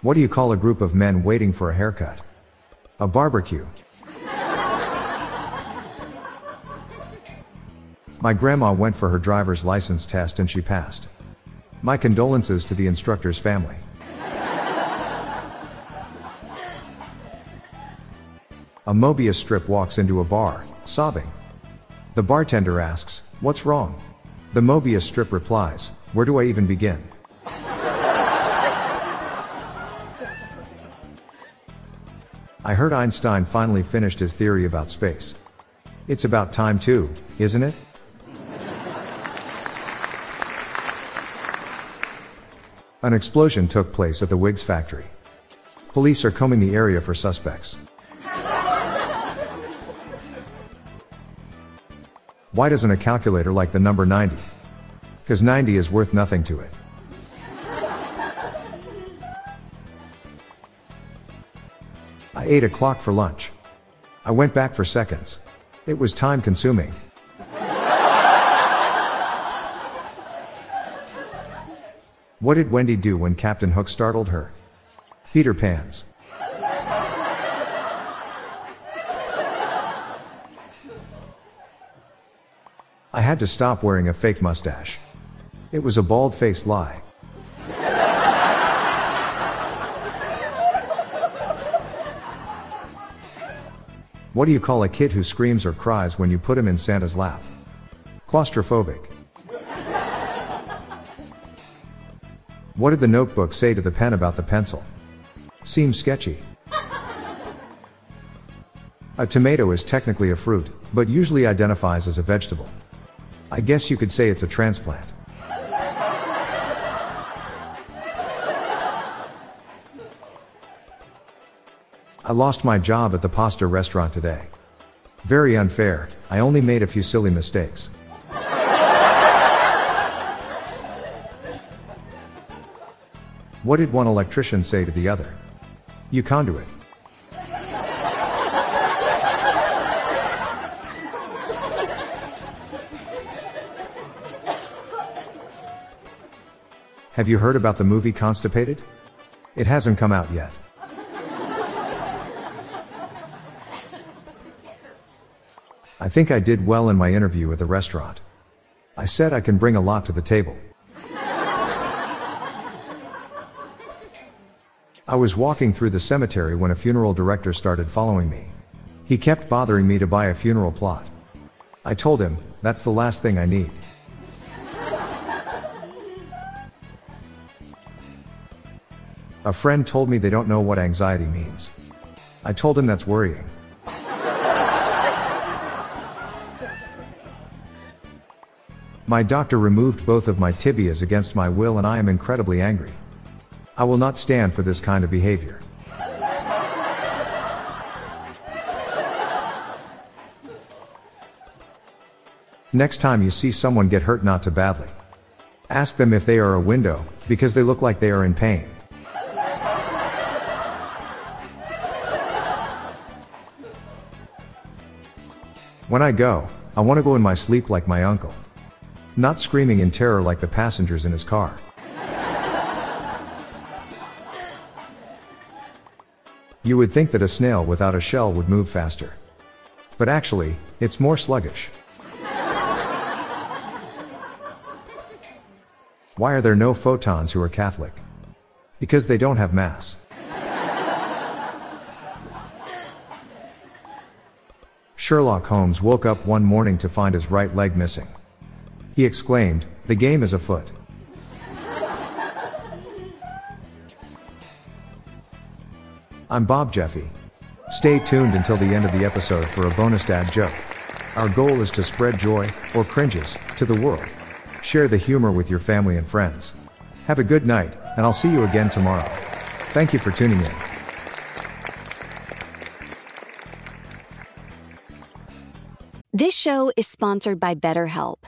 What do you call a group of men waiting for a haircut? A barbecue. My grandma went for her driver's license test and she passed. My condolences to the instructor's family. A Mobius strip walks into a bar, sobbing. The bartender asks, What's wrong? The Mobius strip replies, Where do I even begin? I heard Einstein finally finished his theory about space. It's about time too, isn't it? An explosion took place at the Wiggs factory. Police are combing the area for suspects. Why doesn't a calculator like the number 90? Because 90 is worth nothing to it. I ate a clock for lunch. I went back for seconds. It was time consuming. What did Wendy do when Captain Hook startled her? Peter Pan's. I had to stop wearing a fake mustache. It was a bald faced lie. What do you call a kid who screams or cries when you put him in Santa's lap? Claustrophobic. What did the notebook say to the pen about the pencil? Seems sketchy. A tomato is technically a fruit, but usually identifies as a vegetable. I guess you could say it's a transplant. I lost my job at the pasta restaurant today. Very unfair, I only made a few silly mistakes. What did one electrician say to the other? You conduit. Have you heard about the movie Constipated? It hasn't come out yet. I think I did well in my interview at the restaurant. I said I can bring a lot to the table. I was walking through the cemetery when a funeral director started following me. He kept bothering me to buy a funeral plot. I told him, that's the last thing I need. A friend told me they don't know what anxiety means. I told him that's worrying. My doctor removed both of my tibias against my will and I am incredibly angry. I will not stand for this kind of behavior. Next time you see someone get hurt not too badly. Ask them if they are a window, because they look like they are in pain. When I go, I want to go in my sleep like my uncle. Not screaming in terror like the passengers in his car. You would think that a snail without a shell would move faster. But actually, it's more sluggish. Why are there no photons who are Catholic? Because they don't have Mass. Sherlock Holmes woke up one morning to find his right leg missing. He exclaimed, The game is afoot. I'm Bob Jeffy. Stay tuned until the end of the episode for a bonus dad joke. Our goal is to spread joy, or cringes, to the world. Share the humor with your family and friends. Have a good night, and I'll see you again tomorrow. Thank you for tuning in. This show is sponsored by BetterHelp.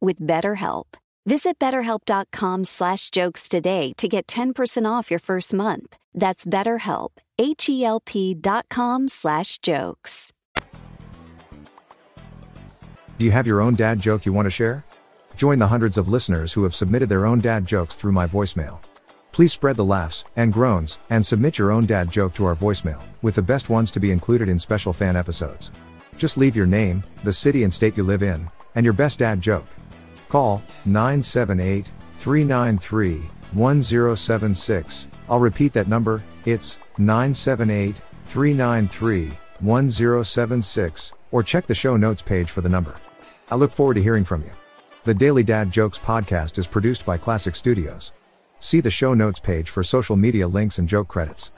with BetterHelp. Visit betterhelp.com slash jokes today to get 10% off your first month. That's betterhelp, H-E-L-P dot com slash jokes. Do you have your own dad joke you want to share? Join the hundreds of listeners who have submitted their own dad jokes through my voicemail. Please spread the laughs and groans and submit your own dad joke to our voicemail, with the best ones to be included in special fan episodes. Just leave your name, the city and state you live in, and your best dad joke. Call 978 393 1076. I'll repeat that number, it's 978 393 1076, or check the show notes page for the number. I look forward to hearing from you. The Daily Dad Jokes podcast is produced by Classic Studios. See the show notes page for social media links and joke credits.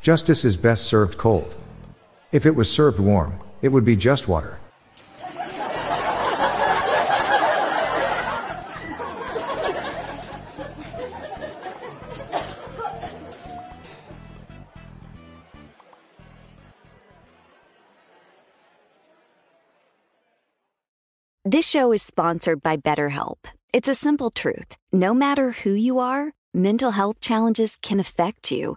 Justice is best served cold. If it was served warm, it would be just water. This show is sponsored by BetterHelp. It's a simple truth. No matter who you are, mental health challenges can affect you,